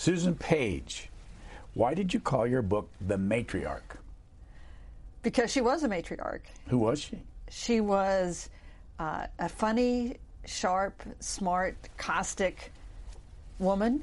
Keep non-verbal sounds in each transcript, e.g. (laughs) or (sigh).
Susan Page, why did you call your book The Matriarch? Because she was a matriarch. Who was she? She was uh, a funny, sharp, smart, caustic woman.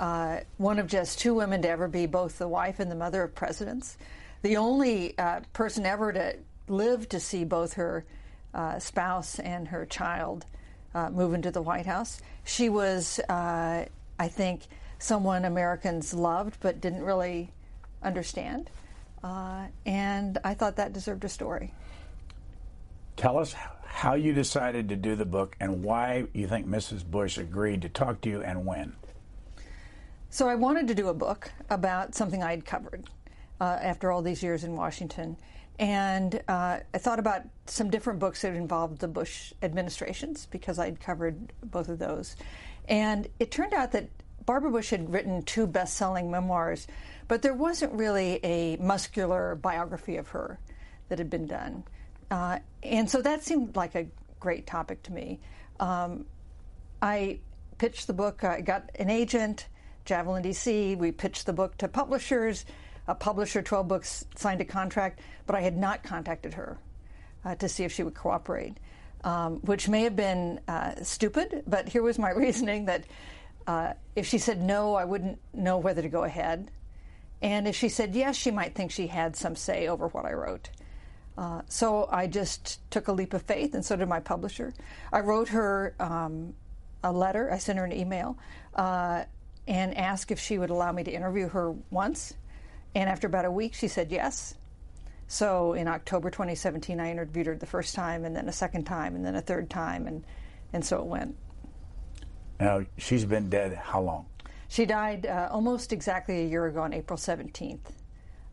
Uh, one of just two women to ever be both the wife and the mother of presidents. The only uh, person ever to live to see both her uh, spouse and her child uh, move into the White House. She was, uh, I think, someone Americans loved but didn't really understand. Uh, and I thought that deserved a story. Tell us how you decided to do the book and why you think Mrs. Bush agreed to talk to you and when. So I wanted to do a book about something I had covered uh, after all these years in Washington. And uh, I thought about some different books that involved the Bush administrations because I'd covered both of those. And it turned out that Barbara Bush had written two best selling memoirs, but there wasn't really a muscular biography of her that had been done. Uh, and so that seemed like a great topic to me. Um, I pitched the book, I got an agent, Javelin DC. We pitched the book to publishers. A publisher, 12 Books, signed a contract, but I had not contacted her uh, to see if she would cooperate, um, which may have been uh, stupid, but here was my (laughs) reasoning that uh, if she said no, I wouldn't know whether to go ahead. And if she said yes, she might think she had some say over what I wrote. Uh, so I just took a leap of faith, and so did my publisher. I wrote her um, a letter, I sent her an email, uh, and asked if she would allow me to interview her once. And after about a week, she said yes. So in October 2017, I interviewed her the first time, and then a second time, and then a third time, and, and so it went. Now, she's been dead how long? She died uh, almost exactly a year ago on April 17th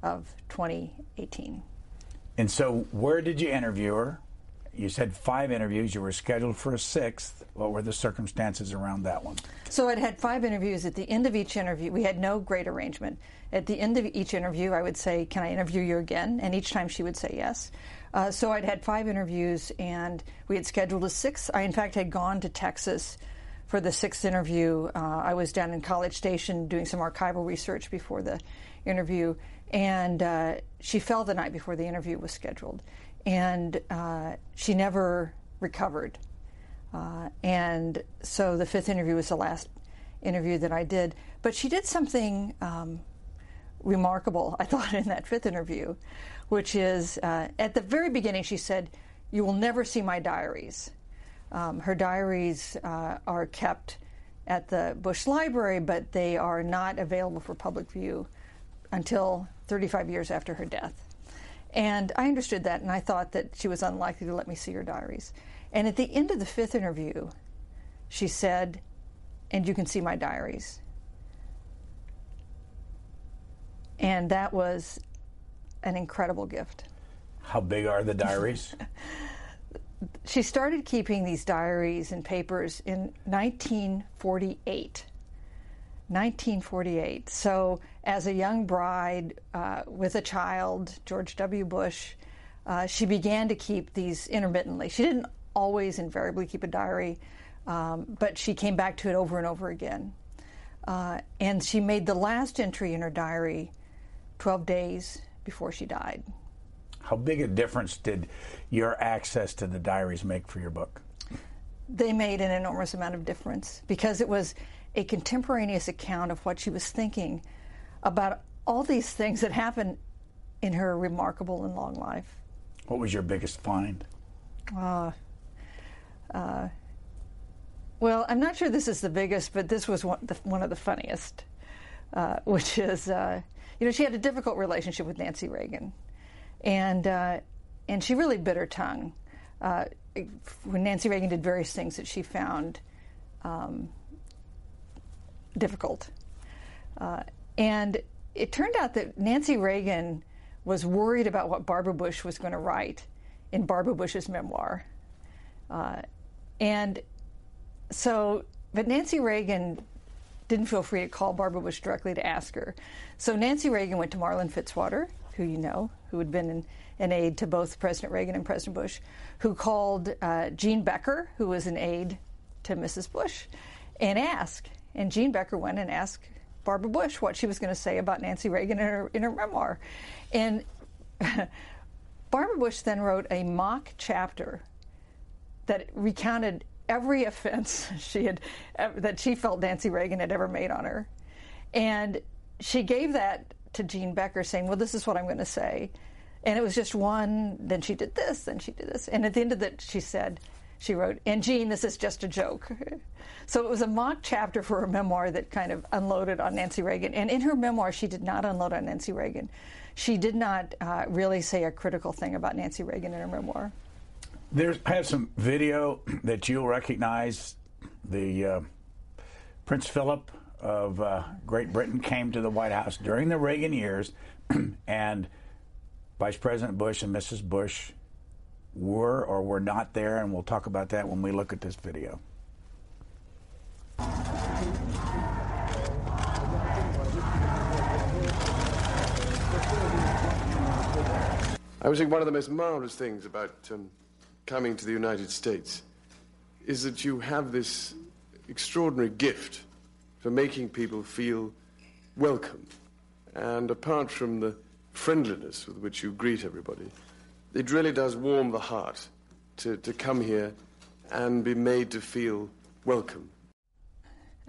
of 2018. And so, where did you interview her? You said five interviews. You were scheduled for a sixth. What were the circumstances around that one? So I'd had five interviews. At the end of each interview, we had no great arrangement. At the end of each interview, I would say, Can I interview you again? And each time she would say yes. Uh, so I'd had five interviews, and we had scheduled a sixth. I, in fact, had gone to Texas for the sixth interview. Uh, I was down in College Station doing some archival research before the interview, and uh, she fell the night before the interview was scheduled and uh, she never recovered. Uh, and so the fifth interview was the last interview that I did. But she did something um, remarkable, I thought, in that fifth interview, which is uh, at the very beginning, she said, You will never see my diaries. Um, her diaries uh, are kept at the Bush Library, but they are not available for public view until 35 years after her death. And I understood that, and I thought that she was unlikely to let me see her diaries. And at the end of the fifth interview, she said, And you can see my diaries. And that was an incredible gift. How big are the diaries? (laughs) she started keeping these diaries and papers in 1948. 1948. So, as a young bride uh, with a child, George W. Bush, uh, she began to keep these intermittently. She didn't always invariably keep a diary, um, but she came back to it over and over again. Uh, and she made the last entry in her diary 12 days before she died. How big a difference did your access to the diaries make for your book? They made an enormous amount of difference because it was a contemporaneous account of what she was thinking about all these things that happened in her remarkable and long life. What was your biggest find? Uh, uh, well, I'm not sure this is the biggest, but this was one, the, one of the funniest, uh, (laughs) which is, uh, you know, she had a difficult relationship with Nancy Reagan, and uh, and she really bit her tongue uh, when Nancy Reagan did various things that she found um, difficult. Uh, and it turned out that Nancy Reagan was worried about what Barbara Bush was going to write in Barbara Bush's memoir. Uh, and so, but Nancy Reagan didn't feel free to call Barbara Bush directly to ask her. So Nancy Reagan went to Marlin Fitzwater, who you know, who had been an, an aide to both President Reagan and President Bush, who called uh, Jean Becker, who was an aide to Mrs. Bush, and asked. And Jean Becker went and asked Barbara Bush what she was going to say about Nancy Reagan in her, in her memoir. And (laughs) Barbara Bush then wrote a mock chapter that recounted every (laughs) offense she had that she felt Nancy Reagan had ever made on her. And she gave that to Jean Becker saying, "Well, this is what I'm going to say." And it was just one, then she did this, then she did this. And at the end of it, she said, she wrote, and Jean, this is just a joke. (laughs) So it was a mock chapter for her memoir that kind of unloaded on Nancy Reagan. And in her memoir, she did not unload on Nancy Reagan. She did not uh, really say a critical thing about Nancy Reagan in her memoir. There's, I have some video that you'll recognize. The uh, Prince Philip of uh, Great Britain came to the White House during the Reagan years, (clears throat) and Vice President Bush and Mrs. Bush were or were not there, and we'll talk about that when we look at this video. I would think one of the most marvelous things about um, coming to the United States is that you have this extraordinary gift for making people feel welcome. And apart from the friendliness with which you greet everybody, it really does warm the heart to, to come here and be made to feel welcome.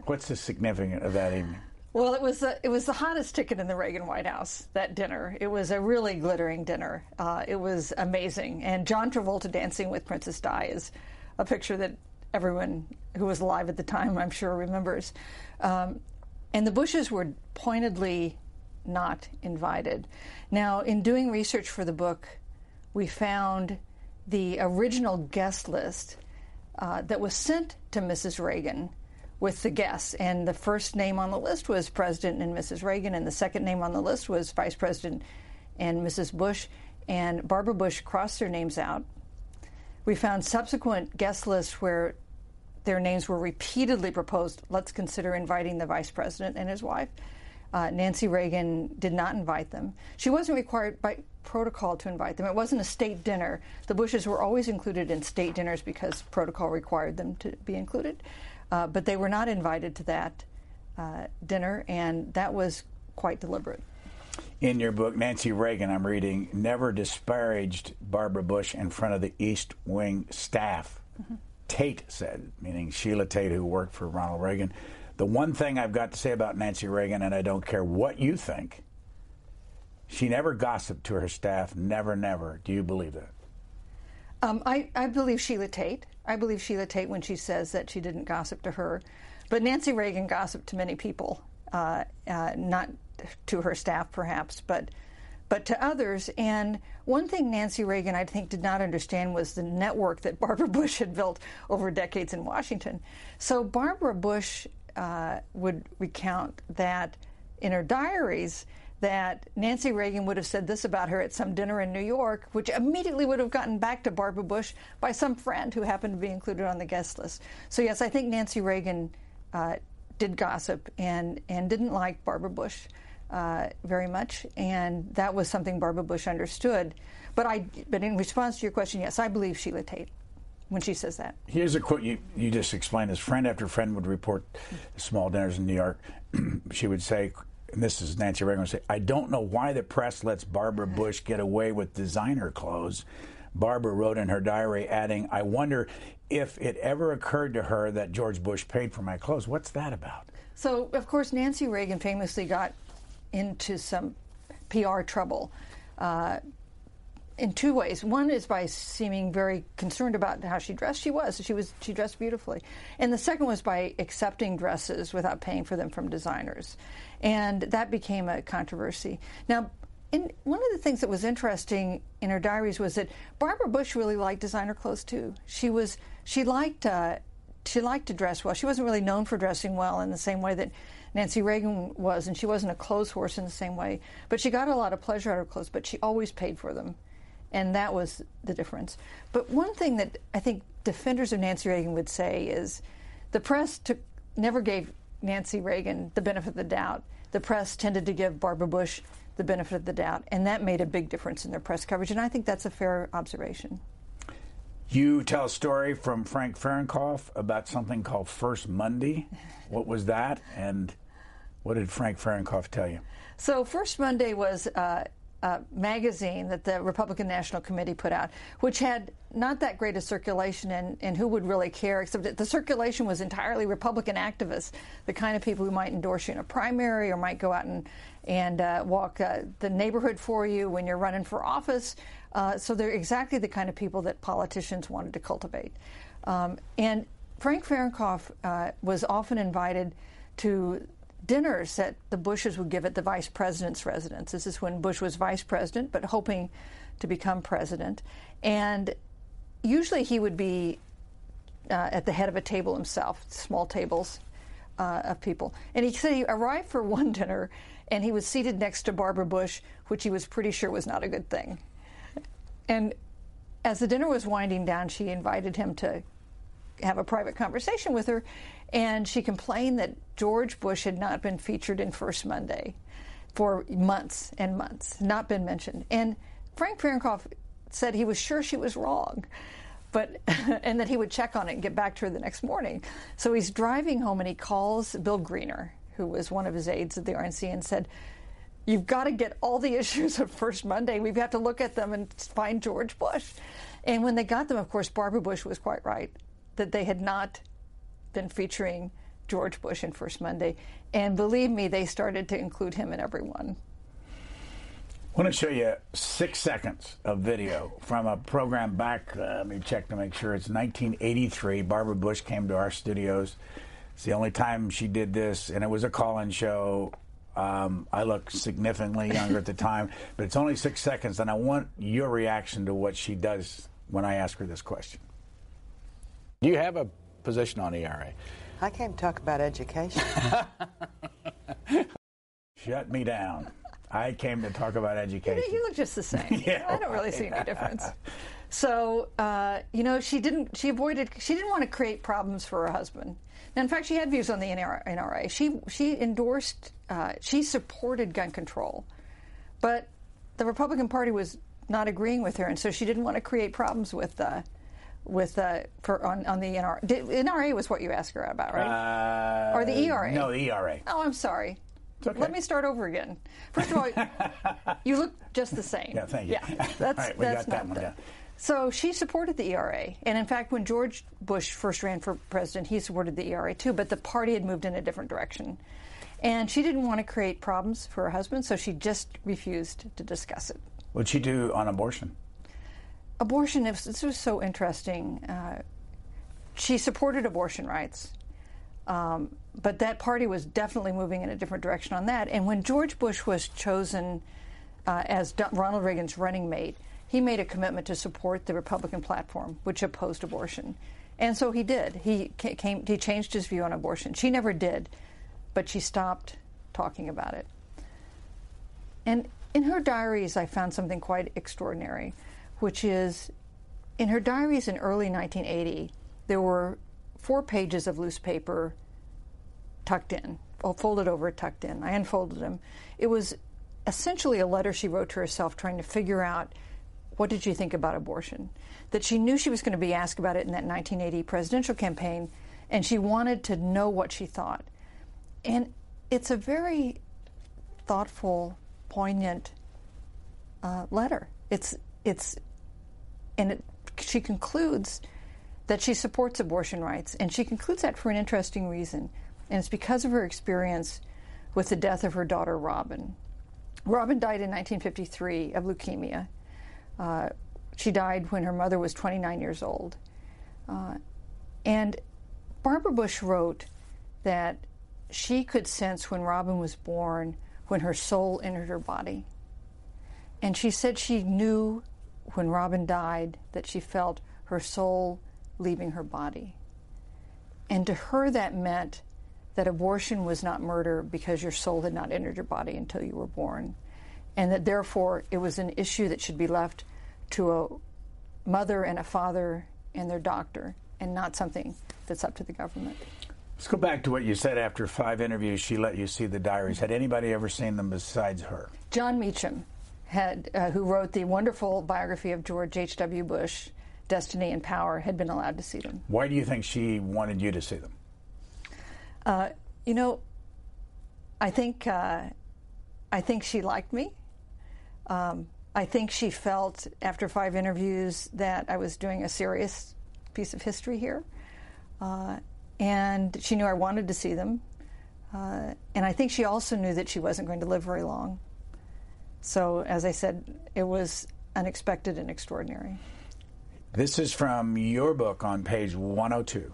What's the significance of that evening? Well, it was the, it was the hottest ticket in the Reagan White House that dinner. It was a really glittering dinner. Uh, it was amazing, and John Travolta dancing with Princess Di is a picture that everyone who was alive at the time, I'm sure, remembers. Um, and the Bushes were pointedly not invited. Now, in doing research for the book, we found the original guest list uh, that was sent to Mrs. Reagan with the guests. And the first name on the list was President and Mrs. Reagan, and the second name on the list was Vice President and Mrs. Bush. And Barbara Bush crossed their names out. We found subsequent guest lists where their names were repeatedly proposed. Let's consider inviting the Vice President and his wife. Uh, Nancy Reagan did not invite them. She wasn't required by protocol to invite them. It wasn't a state dinner. The Bushes were always included in state dinners because protocol required them to be included. Uh, but they were not invited to that uh, dinner, and that was quite deliberate. In your book, Nancy Reagan, I'm reading, never disparaged Barbara Bush in front of the East Wing staff. Mm-hmm. Tate said, meaning Sheila Tate, who worked for Ronald Reagan. The one thing I've got to say about Nancy Reagan, and I don't care what you think, she never gossiped to her staff. Never, never. Do you believe that? Um, I, I believe Sheila Tate. I believe Sheila Tate when she says that she didn't gossip to her. But Nancy Reagan gossiped to many people, uh, uh, not to her staff perhaps, but but to others. And one thing Nancy Reagan, I think, did not understand was the network that Barbara (laughs) Bush had built over decades in Washington. So Barbara Bush uh, would recount that in her diaries that Nancy Reagan would have said this about her at some dinner in New York, which immediately would have gotten back to Barbara Bush by some friend who happened to be included on the guest list. So, yes, I think Nancy Reagan uh, did gossip and, and didn't like Barbara Bush uh, very much, and that was something Barbara Bush understood. But, I, but in response to your question, yes, I believe Sheila Tate when she says that. Here's a quote you, you just explained. As friend after friend would report small dinners in New York, (clears throat) she would say, and this is Nancy Reagan would say, I don't know why the press lets Barbara Bush get away with designer clothes. Barbara wrote in her diary, adding, I wonder if it ever occurred to her that George Bush paid for my clothes. What's that about? So, of course, Nancy Reagan famously got into some PR trouble uh, in two ways. One is by seeming very concerned about how she dressed. She was. She was. She dressed beautifully. And the second was by accepting dresses without paying for them from designers, and that became a controversy. Now. One of the things that was interesting in her diaries was that Barbara Bush really liked designer clothes too. She was she liked uh, she liked to dress well. She wasn't really known for dressing well in the same way that Nancy Reagan was, and she wasn't a clothes horse in the same way. But she got a lot of pleasure out of clothes. But she always paid for them and that was the difference. But one thing that I think defenders of Nancy Reagan would say is the press took, never gave Nancy Reagan the benefit of the doubt. The press tended to give Barbara Bush the benefit of the doubt, and that made a big difference in their press coverage. And I think that's a fair observation. You tell a story from Frank Fahrenkopf about something called First Monday. What was that? And What did Frank Fahrenkopf tell you? So, First Monday was uh, a magazine that the Republican National Committee put out, which had not that great a circulation, and, and who would really care? Except that the circulation was entirely Republican activists, the kind of people who might endorse you in a primary or might go out and, and uh, walk uh, the neighborhood for you when you're running for office. Uh, so they're exactly the kind of people that politicians wanted to cultivate. Um, and Frank Fahrenkopf uh, was often invited to dinners that the Bushes would give at the vice president's residence. This is when Bush was vice president, but hoping to become president. And usually he would be uh, at the head of a table himself, small tables uh, of people. And he said he arrived for one (laughs) dinner and he was seated next to Barbara Bush, which he was pretty sure was not a good thing. And as the dinner was winding down, she invited him to have a private conversation with her, and she complained that George Bush had not been featured in First Monday for months and months, not been mentioned. And Frank Fahrenkopf said he was sure she was wrong, but (laughs) and that he would check on it and get back to her the next morning. So he's driving home and he calls Bill Greener, who was one of his aides at the RNC, and said, You've got to get all the (laughs) issues of First Monday. We've got to look at them and find George Bush. And when they got them, of course, Barbara Bush was quite right that they had not been featuring George Bush in First Monday. And believe me, they started to include him in everyone. I want to show you six seconds of video from a program back. Uh, let me check to make sure it's 1983. Barbara Bush came to our studios. It's the only time she did this, and it was a call in show. Um, I look significantly younger at the time, but it's only six seconds, and I want your reaction to what she does when I ask her this question. Do you have a position on ERA? I came to talk about education. (laughs) Shut me down. I came to talk about education. You look just the same. (laughs) Yeah, I don't really see any difference. So, uh, you know, she didn't. She avoided. She didn't want to create problems for her husband. Now, in fact, she had views on the NRA. She she endorsed. Uh, she supported gun control, but the Republican Party was not agreeing with her, and so she didn't want to create problems with. Uh, with uh, for on, on the NRA. Did, NRA was what you asked her about, right? Uh, or the ERA? No, the ERA. Oh, I'm sorry. okay. Let me start over again. First of all, (laughs) you look just the same. Yeah, thank you. Yeah, (laughs) that's All right, we that's got that one the-. So she supported the ERA, and in fact, when George Bush first ran for president, he supported the ERA too. But the party had moved in a different direction, and she didn't want to create problems for her husband, so she just refused to discuss it. What'd she do on abortion? Abortion is- this was so interesting uh, she supported abortion rights um, but that party was definitely moving in a different direction on that. And when george bush was chosen uh, as ronald reagan's running mate he made a commitment to support the republican platform which opposed abortion. And so he did. He ca- came he changed his view on abortion. She never did but she stopped talking about it. And in her diaries, I found something quite extraordinary, which is in her diaries in early 1980, there were four pages of loose paper tucked in, folded over, tucked in. I unfolded them. It was essentially a letter she wrote to herself trying to figure out what did she think about abortion. That she knew she was going to be asked about it in that 1980 presidential campaign, and she wanted to know what she thought. And it's a very thoughtful, poignant uh, letter. It's it's and it, she concludes that she supports abortion rights, and she concludes that for an interesting reason, and it's because of her experience with the death of her daughter Robin. Robin died in 1953 of leukemia. Uh, she died when her mother was 29 years old, uh, and Barbara Bush wrote that she could sense when Robin was born when her soul entered her body. And she said she knew when Robin died that she felt her soul leaving her body. And to her, that meant that abortion was not murder because your soul had not entered your body until you were born. And that therefore it was an issue that should be left to a mother and a father and their doctor and not something that's up to the government. Let's go back to what you said after five interviews. She let you see the diaries. Had anybody ever seen them besides her? Jon Meacham, had, uh, who wrote the wonderful biography of George H.W. Bush, Destiny and Power, had been allowed to see them. Why do you think she wanted you to see them? Uh, you know, I think uh, I think she liked me. Um, I think she felt after five interviews that I was doing a serious piece of history here, uh, and she knew I wanted to see them. Uh, and I think she also knew that she wasn't going to live very long. So, as I said, it was unexpected and extraordinary. This is from your book on page 102.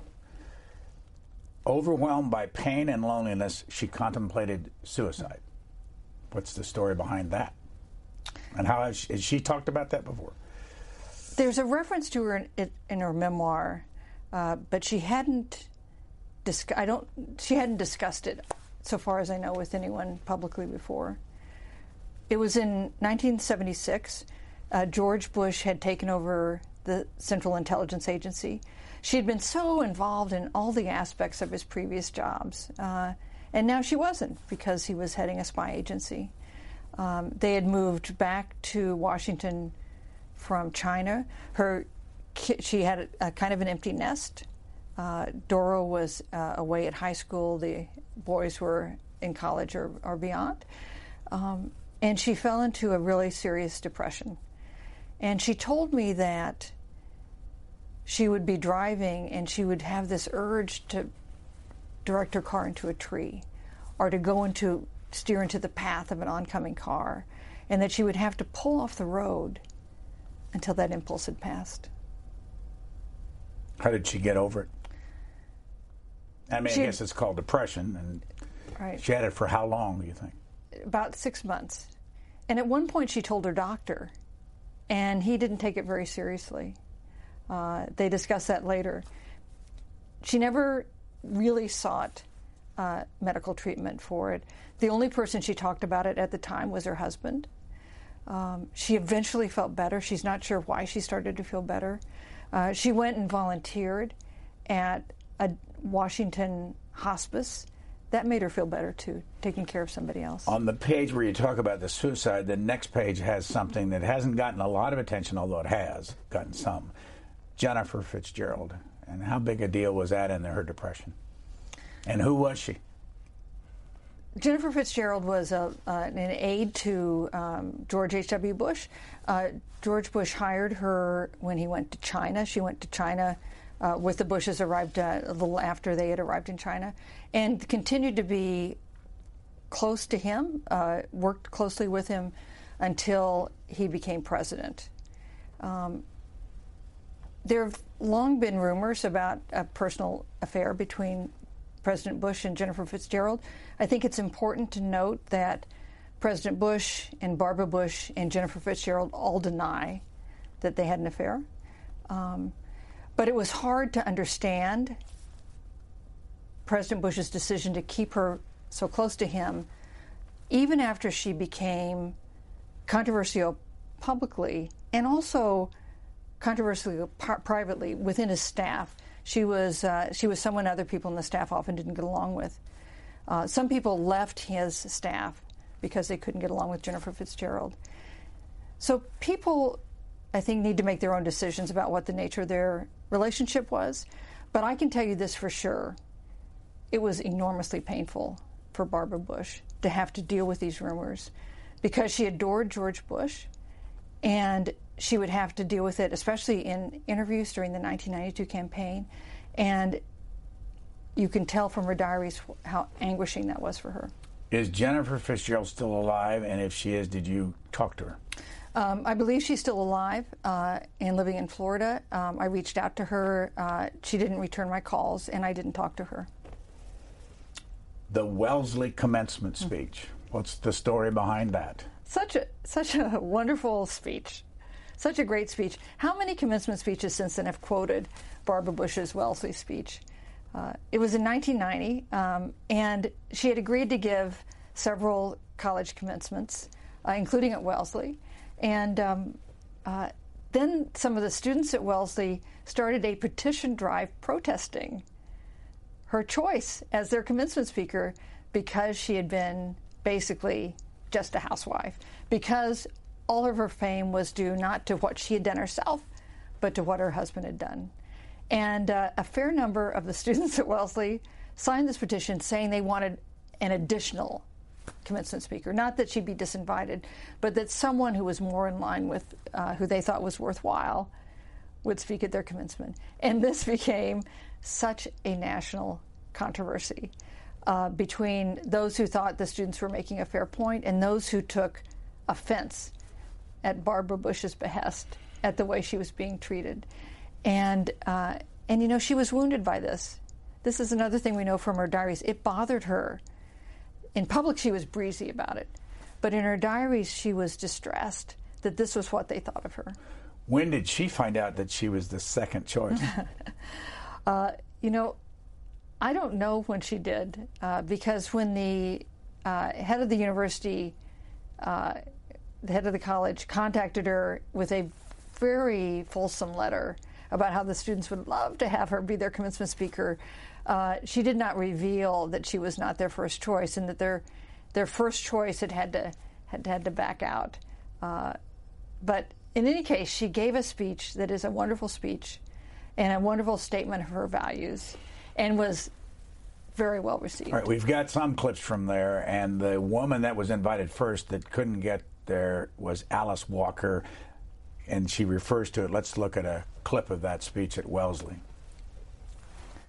Overwhelmed by pain and loneliness, she contemplated suicide. What's the story behind that? And how has she, has she talked about that before? There's a reference to her in, in her memoir, uh, but she hadn't. Dis- I don't. She hadn't discussed it, so far as I know, with anyone publicly before. It was in 1976. Uh, George Bush had taken over the Central Intelligence Agency. She had been so involved in all the aspects of his previous jobs, uh, and now she wasn't because he was heading a spy agency. Um, they had moved back to Washington from China. Her, she had a, a kind of an empty nest. Uh, Doro was uh, away at high school. The boys were in college or, or beyond. Um, and she fell into a really serious depression. And she told me that she would be driving and she would have this urge to direct her car into a tree or to go into steer into the path of an oncoming car and that she would have to pull off the road until that impulse had passed. How did she get over it? I mean, She- I guess it's called depression, and Right. she had it for how long? Do you think? about six months. And at one point, she told her doctor, and he didn't take it very seriously. Uh, they discussed that later. She never really sought uh, medical treatment for it. The only person she talked about it at the time was her husband. Um, she eventually felt better. She's not sure why she started to feel better. Uh, she went and volunteered at a Washington hospice. That made her feel better too, taking care of somebody else. On the page where you talk about the suicide, the next page has something that hasn't gotten a lot of attention, although it has gotten some. Jennifer Fitzgerald. And how big a deal was that in her depression? And who was she? Jennifer Fitzgerald was a, uh, an aide to um, George H.W. Bush. Uh, George Bush hired her when he went to China. She went to China uh, with the Bushes, arrived uh, a little after they had arrived in China, and continued to be close to him, uh, worked closely with him until he became president. Um, there have long been rumors about a personal affair between President Bush and Jennifer Fitzgerald. I think it's important to note that President Bush and Barbara Bush and Jennifer Fitzgerald all deny that they had an affair. Um, but it was hard to understand President Bush's decision to keep her so close to him, even after she became controversial publicly and also controversial privately within his staff. She was uh, she was someone other people in the staff often didn't get along with. Uh, some people left his staff because they couldn't get along with Jennifer Fitzgerald. So people, I think, need to make their own decisions about what the nature of their relationship was. But I can tell you this for sure: it was enormously painful for Barbara Bush to have to deal with these rumors because she adored George Bush and she would have to deal with it, especially in interviews during the 1992 campaign. And you can tell from her diaries how anguishing that was for her. Is Jennifer Fitzgerald still alive? And if she is, did you talk to her? Um, I believe she's still alive uh, and living in Florida. Um, I reached out to her. Uh, she didn't return my calls, and I didn't talk to her. The Wellesley commencement speech. What's the story behind that? Such a such a (laughs) wonderful speech, such a great speech. How many commencement speeches since then have quoted Barbara Bush's Wellesley speech? Uh, it was in 1990, um, and she had agreed to give several college commencements, uh, including at Wellesley. And um, uh, then some of the students at Wellesley started a petition drive protesting her choice as their commencement speaker because she had been basically just a housewife, because all of her fame was due not to what she had done herself, but to what her husband had done. And uh, a fair number of the (laughs) students at Wellesley signed this petition saying they wanted an additional commencement speaker. Not that she'd be disinvited, but that someone who was more in line with uh, who they thought was worthwhile would speak at their commencement. And this (laughs) became such a national controversy uh, between those who thought the students were making a fair point and those who took offense at Barbara Bush's behest at the way she was being treated. And, uh, and you know, she was wounded by this. This is another thing we know from her diaries. It bothered her. In public, she was breezy about it. But in her diaries, she was distressed that this was what they thought of her. When did she find out that she was the second choice? (laughs) uh, you know, I don't know when she did, uh, because when the uh, head of the university, uh, the head of the college, contacted her with a very fulsome letter about how the students would love to have her be their commencement speaker. Uh, she did not reveal that she was not their first choice and that their their first choice had had to had had to back out. Uh, but in any case, she gave a speech that is a wonderful speech and a wonderful statement of her values, and was very well received. All right, we've got some clips from there, and the woman that was invited first that couldn't get there was Alice Walker and she refers to it. Let's look at a clip of that speech at Wellesley.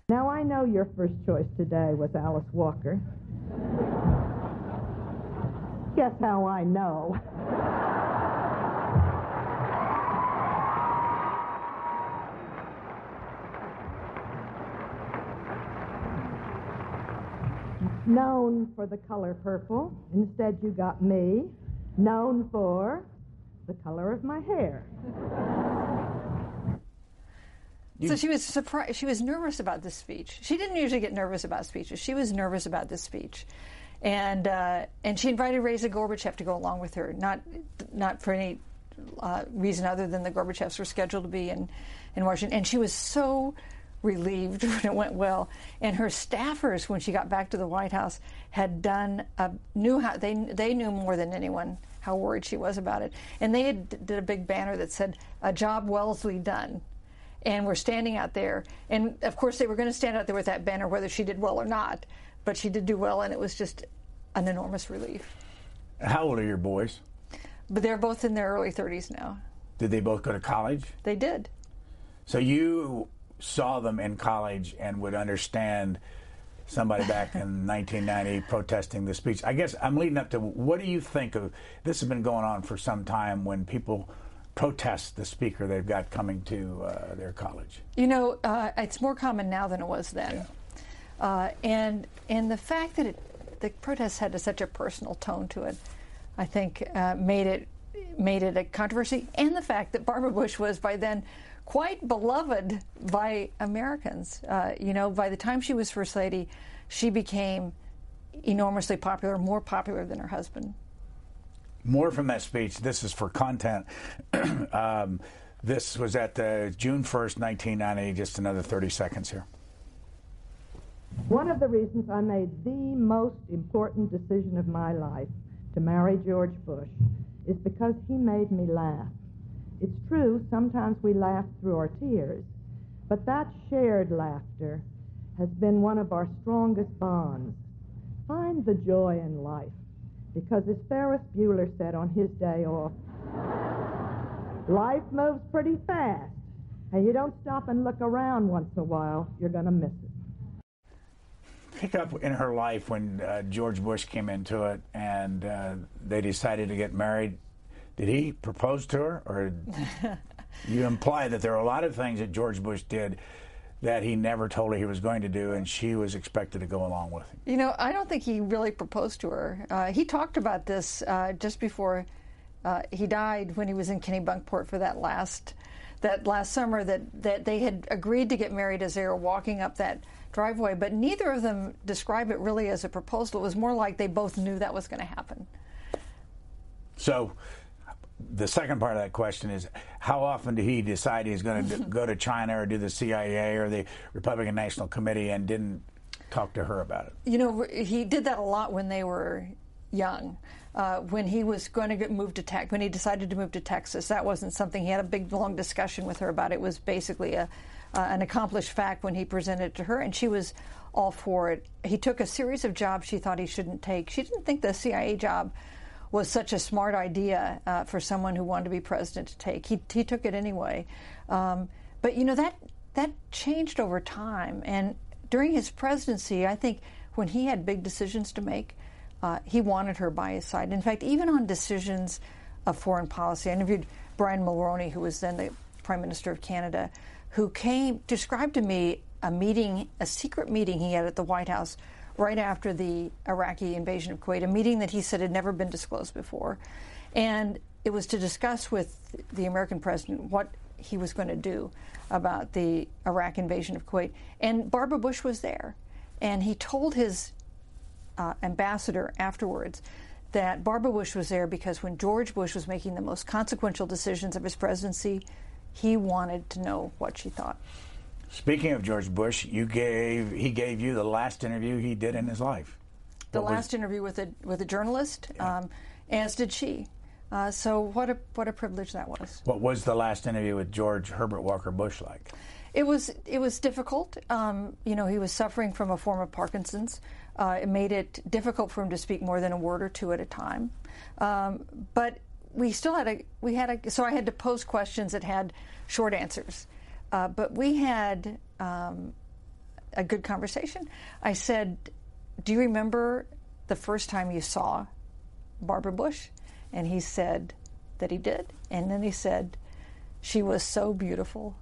Now, I know your first choice today was Alice Walker. Guess how I know? known for the color purple. Instead, you got me, known for the color of my hair. So she was surprised. She was nervous about this speech. She didn't usually get nervous about speeches. She was nervous about this speech, and uh, and she invited Raisa Gorbachev to go along with her. Not not for any uh, reason other than the Gorbachevs were scheduled to be in in Washington. And she was so relieved (laughs) when it went well. And her staffers, when she got back to the White House, had done a, knew how they they knew more than anyone how worried she was about it. And they had, did a big banner that said, "A job Wellesley done." And we're standing out there, and of course they were going to stand out there with that banner, whether she did well or not. But she did do well, and it was just an enormous relief. How old are your boys? But they're both in their early 30s now. Did they both go to college? They did. So you saw them in college and would understand somebody back in (laughs) 1990 protesting the speech. I guess I'm leading up to what do you think of this has been going on for some time when people protest the speaker they've got coming to uh, their college? You know, uh, it's more common now than it was then. Yeah. Uh, and and the fact that it, the protests had such a personal tone to it, I think uh, made it made it a controversy. And the fact that Barbara Bush was by then quite beloved by Americans. Uh, you know, by the time she was First Lady, she became enormously popular, more popular than her husband. More from that speech. This is for content. (clears throat) um, this was at the June 1st, 1990. Just another 30 seconds here. One of the reasons I made the most important decision of my life to marry George Bush is because he made me laugh. It's true, sometimes we laugh through our tears, but that shared laughter has been one of our strongest bonds. Find the joy in life, because as Ferris Bueller said on his day off, life moves pretty fast, and you don't stop and look around once in a while, you're going to miss it pick up in her life when uh, George Bush came into it and uh, they decided to get married. Did he propose to her, or (laughs) you imply that there are a lot of things that George Bush did that he never told her he was going to do, and she was expected to go along with him? You know, I don't think he really proposed to her. Uh, he talked about this uh, just before uh, he died when he was in Kennebunkport for that last that last summer. That that they had agreed to get married as they were walking up that driveway, but neither of them describe it really as a proposal. It was more like they both knew that was going to happen. So the second part of that question is how often did he decide he's going (laughs) to go to China or do the CIA or the Republican National Committee and didn't talk to her about it? You know, he did that a lot when they were young. Uh, when he was going to get moved to Texas, when he decided to move to Texas, that wasn't something he had a big long discussion with her about. It was basically a, uh, an accomplished fact when he presented it to her, and she was all for it. He took a series of jobs she thought he shouldn't take. She didn't think the CIA job was such a smart idea uh, for someone who wanted to be president to take. He, he took it anyway. Um, but you know that that changed over time, and during his presidency, I think when he had big decisions to make, uh, he wanted her by his side. In fact, even on decisions of foreign policy, I interviewed Brian Mulroney, who was then the Prime Minister of Canada, who came described to me a meeting, a secret meeting he had at the White House right after the Iraqi invasion of Kuwait, a meeting that he said had never been disclosed before. And it was to discuss with the American president what he was going to do about the Iraq invasion of Kuwait. And Barbara Bush was there. And he told his uh, ambassador afterwards that Barbara Bush was there because when George Bush was making the most consequential decisions of his presidency, he wanted to know what she thought. Speaking of George Bush, you gave he gave you the last interview he did in his life. The what last was, interview with a with a journalist, yeah. um, as did she. Uh, so what a what a privilege that was. What was the last interview with George Herbert Walker Bush like? It was it was difficult. Um, you know, he was suffering from a form of Parkinson's. Uh, it made it difficult for him to speak more than a word or two at a time. Um, but we still had a we had a so I had to pose questions that had short answers. Uh, but we had um, a good conversation. I said, "Do you remember the first time you saw Barbara Bush?" And he said that he did. And then he said, "She was so beautiful."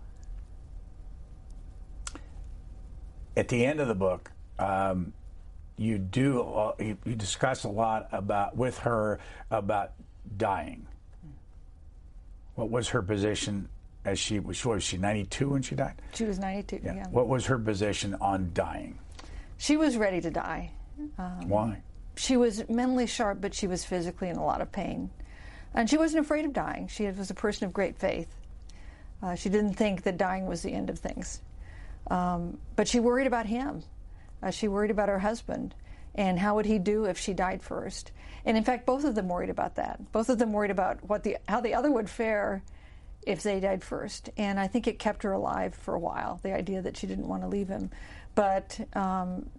At the end of the book, um, you do uh, you, you discuss a lot about with her about dying. What was her position as she was? Was she ninety two when she died? She was ninety two. Yeah. yeah. What was her position on dying? She was ready to die. Um, Why? She was mentally sharp, but she was physically in a lot of pain, and she wasn't afraid of dying. She was a person of great faith. Uh, she didn't think that dying was the end of things, um, but she worried about him. Uh, she worried about her husband and how would he do if she died first. And in fact, both of them worried about that. Both of them worried about what the how the other would fare if they died first. And I think it kept her alive for a while. The idea that she didn't want to leave him, but um,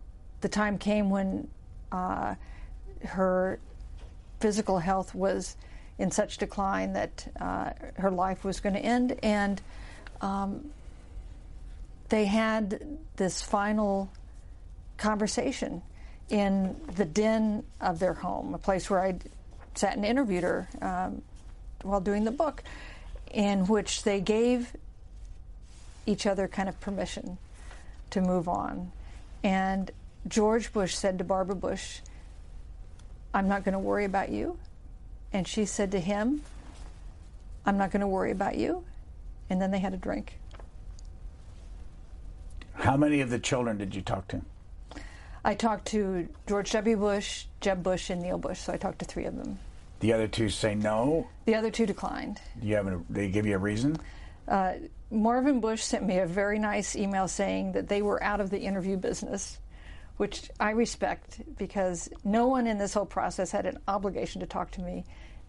the time came when uh, her physical health was in such decline that uh, her life was going to end, and um, they had this final conversation in the den of their home, a place where I sat and interviewed her um, while doing the book, in which they gave each other kind of permission to move on. And George Bush said to Barbara Bush, I'm not going to worry about you. And she said to him, I'm not going to worry about you. And then they had a drink. How many of the children did you talk to? I talked to George W. Bush, Jeb Bush, and Neil Bush. So I talked to three of them. The other two say no. The other two declined. Do you have a, they give you a reason? Uh, Marvin Bush sent me a very nice email saying that they were out of the interview business, which I respect because no one in this whole process had an obligation to talk to me,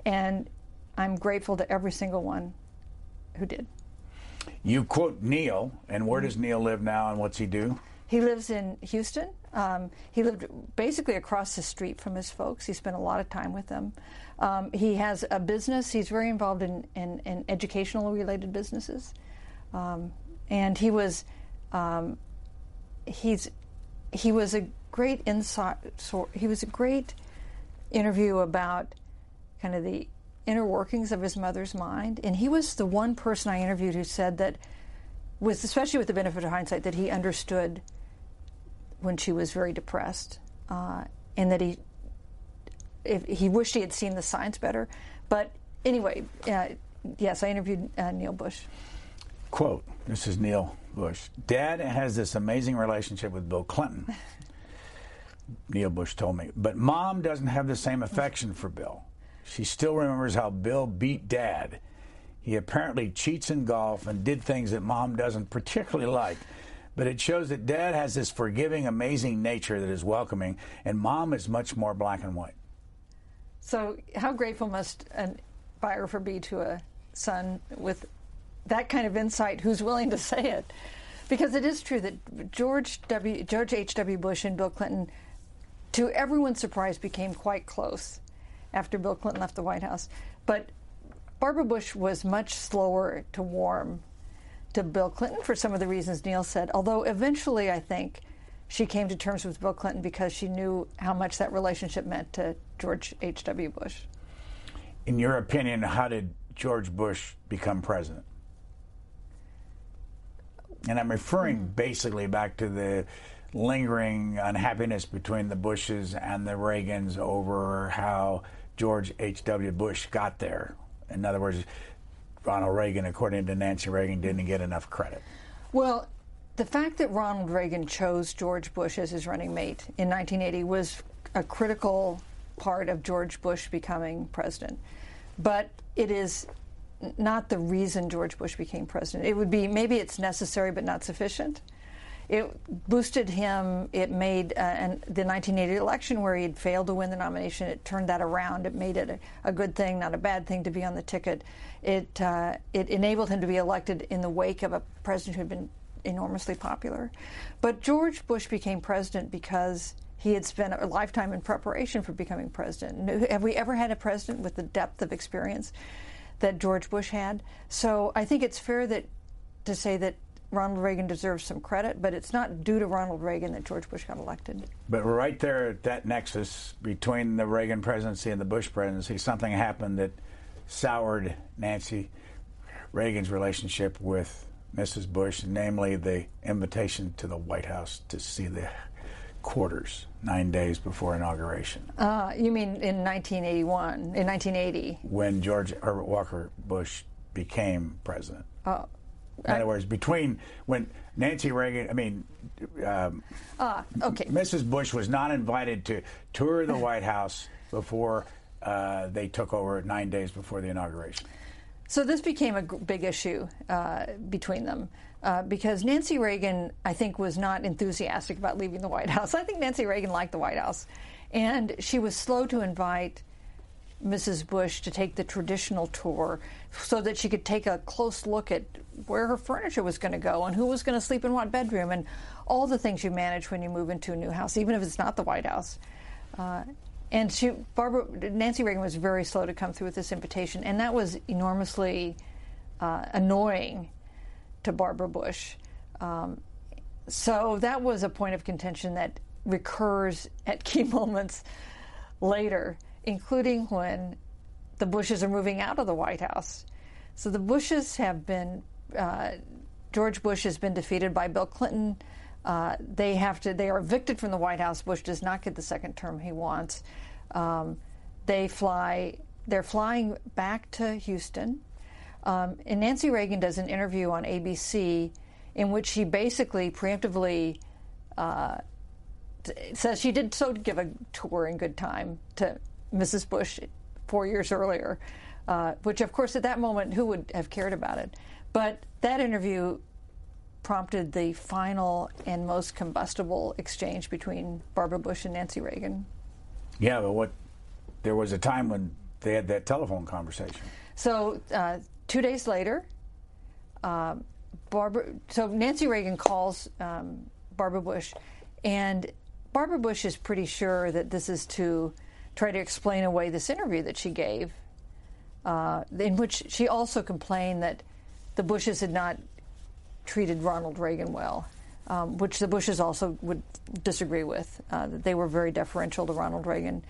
and I'm grateful to every single one who did. You quote Neil, and where does Neil live now, and what's he do? He lives in Houston. Um, he lived basically across the street from his folks. He spent a lot of time with them. Um, he has a business. He's very involved in, in, in educational related businesses. Um, and he was um, he's he was a great insight. He was a great interview about kind of the inner workings of his mother's mind. And he was the one person I interviewed who said that, was especially with the benefit of hindsight, that he understood when she was very depressed, uh, and that he if he wished he had seen the signs better. But anyway, uh, yes, I interviewed uh, Neil Bush. Quote: This is Neil Bush. Dad has this amazing relationship with Bill Clinton. (laughs) Neil Bush told me, but Mom doesn't have the same affection for Bill. She still remembers how Bill beat Dad. He apparently cheats in golf and did things that Mom doesn't particularly like but it shows that dad has this forgiving, amazing nature that is welcoming, and mom is much more black and white. So, how grateful must a biographer be to a son with that kind of insight who's willing to say it? because it is true that George W. George H. W. Bush and Bill Clinton, to everyone's surprise, became quite close after Bill Clinton left the White House. But Barbara Bush was much slower to warm to Bill Clinton for some of the reasons Neil said. Although eventually, I think she came to terms with Bill Clinton because she knew how much that relationship meant to George H. W. Bush. In your opinion, how did George Bush become president? And I'm referring basically back to the lingering unhappiness between the Bushes and the Reagans over how George H.W. Bush got there. In other words, Ronald Reagan, according to Nancy Reagan, didn't get enough credit. Well, the fact that Ronald Reagan chose George Bush as his running mate in 1980 was a critical part of George Bush becoming president. But it is not the reason George Bush became president. It would be maybe it's necessary but not sufficient. It boosted him. It made uh, and the 1980 election where he had failed to win the nomination. It turned that around. It made it a, a good thing, not a bad thing, to be on the ticket. It uh, it enabled him to be elected in the wake of a president who had been enormously popular. But George Bush became president because he had spent a lifetime in preparation for becoming president. Have we ever had a president with the depth of experience that George Bush had? So I think it's fair that to say that Ronald Reagan deserves some credit, but it's not due to Ronald Reagan that George Bush got elected. But right there at that nexus between the Reagan presidency and the Bush presidency, something happened that soured Nancy Reagan's relationship with Mrs. Bush, namely the invitation to the White House to see the quarters nine days before inauguration. Uh, you mean in 1981, in 1980? When George Herbert Walker Bush became president. Uh, in other words, between when Nancy Reagan, I mean, um, uh, okay. Mrs. Bush was not invited to tour the White House before uh, they took over nine days before the inauguration. So this became a big issue uh, between them. Uh, because Nancy Reagan, I think, was not enthusiastic about leaving the White House. I think Nancy Reagan liked the White House. And she was slow to invite Mrs. Bush to take the traditional tour so that she could take a close look at where her furniture was going to go and who was going to sleep in what bedroom and all the things you manage when you move into a new house, even if it's not the White House. Uh, and she, Barbara, Nancy Reagan was very slow to come through with this invitation, and that was enormously uh, annoying to Barbara Bush. Um, so that was a point of contention that recurs at key (laughs) moments later, including when the Bushes are moving out of the White House. So the Bushes have been, uh, George Bush has been defeated by Bill Clinton. Uh, they have to. They are evicted from the White House. Bush does not get the second term he wants. Um, they fly. They're flying back to Houston um, and Nancy Reagan does an interview on ABC in which she basically preemptively uh, says she did so to give a tour in good time to Mrs. Bush four years earlier, uh, which, of course, at that moment, who would have cared about it? But that interview prompted the final and most combustible exchange between Barbara Bush and Nancy Reagan. Yeah, but what there was a time when they had that telephone conversation. So uh, two days later, um, Barbara. So Nancy Reagan calls um, Barbara Bush, and Barbara Bush is pretty sure that this is to try to explain away this interview that she gave, uh, in which she also complained that the Bushes had not treated Ronald Reagan well. Um, which the Bushes also would disagree with, uh, that they were very deferential to Ronald Reagan.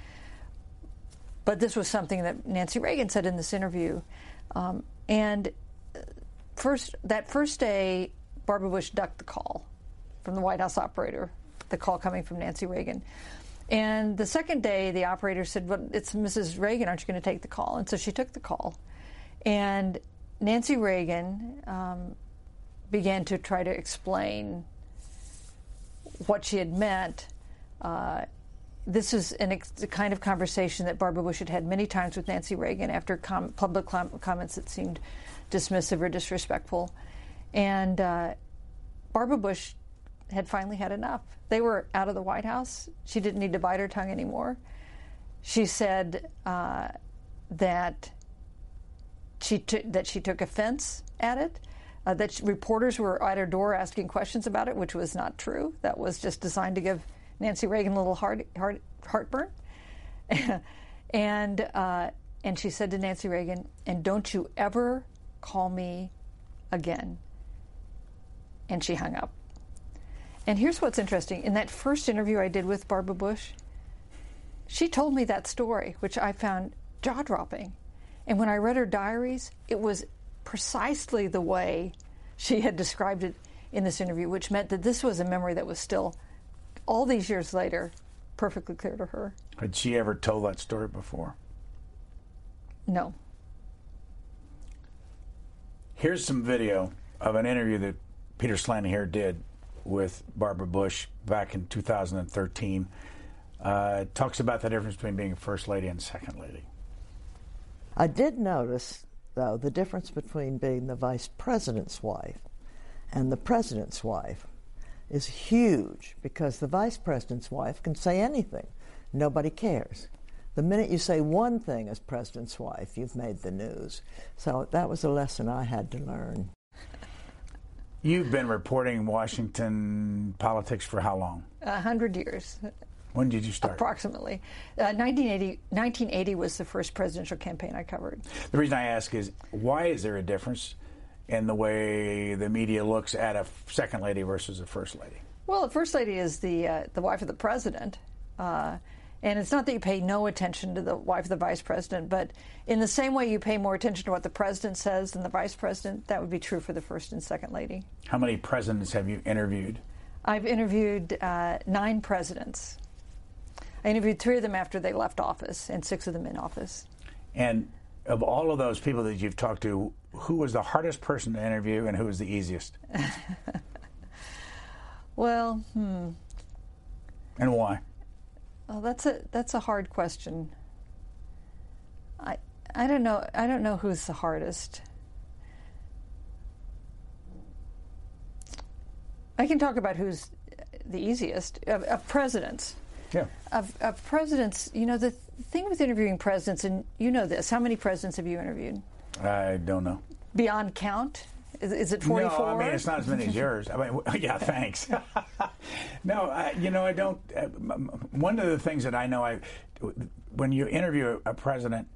But this was something that Nancy Reagan said in this interview. Um, and first, that first day, Barbara Bush ducked the call from the White House operator, the call coming from Nancy Reagan. And the second day, the operator said, Well, it's Mrs. Reagan, aren't you going to take the call? And so she took the call. And Nancy Reagan um, began to try to explain what she had meant. Uh, this is ex- the kind of conversation that Barbara Bush had had many times with Nancy Reagan after com- public com- comments that seemed dismissive or disrespectful. And uh, Barbara Bush had finally had enough. They were out of the White House. She didn't need to bite her tongue anymore. She said uh, that she t- that she took offense at it, uh, that sh- reporters were at her door asking questions about it, which was not true. That was just designed to give Nancy Reagan a little heart, heart, heartburn. (laughs) and uh, and she said to Nancy Reagan, "And don't you ever call me again." And she hung up. And here's what's interesting: in that first interview I did with Barbara Bush, she told me that story, which I found jaw dropping. And when I read her diaries, it was precisely the way she had described it in this interview, which meant that this was a memory that was still, all these years later, perfectly clear to her. Had she ever told that story before? No. Here's some video of an interview that Peter Slen here did with Barbara Bush back in 2013. Uh, talks about the difference between being a first lady and second lady. I did notice, though, the difference between being the vice president's wife and the president's wife is huge because the vice president's wife can say anything. Nobody cares. The minute you say one thing as president's wife, you've made the news. So that was a lesson I had to learn. You've been reporting Washington politics for how long? A hundred years, When did you start? approximately. Uh, 1980, 1980 was the first presidential campaign I covered. The reason I ask is why is there a difference in the way the media looks at a second lady versus a first lady? Well, the first lady is the uh, the wife of the president, uh, and it's not that you pay no attention to the wife of the vice president, but in the same way you pay more attention to what the president says than the vice president, that would be true for the first and second lady. How many presidents have you interviewed? I've interviewed uh, nine presidents. I interviewed three of them after they left office, and six of them in office. And of all of those people that you've talked to, who was the hardest person to interview and who was the easiest? (laughs) Well, hmm. And why? Well, that's a that's a hard question. I I don't know. I don't know who's the hardest. I can talk about who's the easiest of, of presidents. Yeah. Of, of presidents, you know, the thing with interviewing presidents, and you know this. How many presidents have you interviewed? I don't know. Beyond count? Is, is it? No, I mean it's not as many as (laughs) yours. I mean, (laughs) yeah, thanks. (laughs) no, I, you know I don't. Uh, one of the things that I know, I when you interview a president,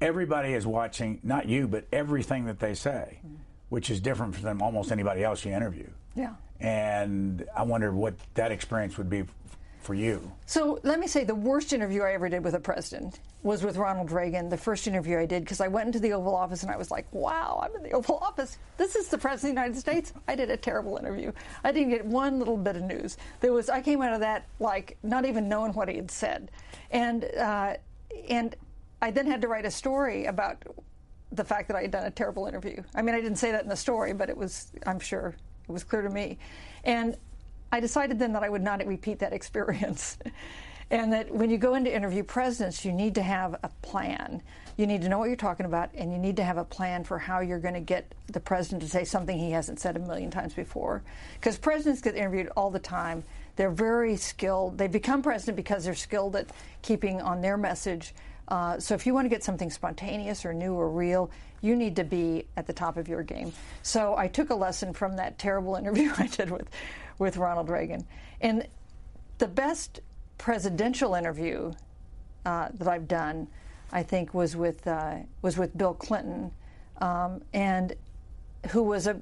everybody is watching, not you, but everything that they say, which is different from almost anybody else you interview. Yeah. And I wonder what that experience would be for you. So let me say the worst interview I ever did with a president was with Ronald Reagan, the first interview I did, because I went into the Oval Office and I was like, wow, I'm in the Oval Office. This is the President of the United States. I did a terrible interview. I didn't get one little bit of news. There was, I came out of that like not even knowing what he had said. And, uh, and I then had to write a story about the fact that I had done a terrible interview. I mean, I didn't say that in the story, but it was, I'm sure, it was clear to me. And I decided then that I would not repeat that (laughs) experience. and that when you go into interview presidents, you need to have a plan. You need to know what you're talking about, and you need to have a plan for how you're going to get the president to say something he hasn't said a million times before. Because presidents get interviewed all the time. They're very skilled. They become president because they're skilled at keeping on their message. Uh, so if you want to get something spontaneous or new or real, you need to be at the top of your game. So I took a lesson from that terrible (laughs) interview I did with, with Ronald Reagan. And the best presidential interview uh, that I've done, I think, was with uh, was with Bill Clinton, um, and who was a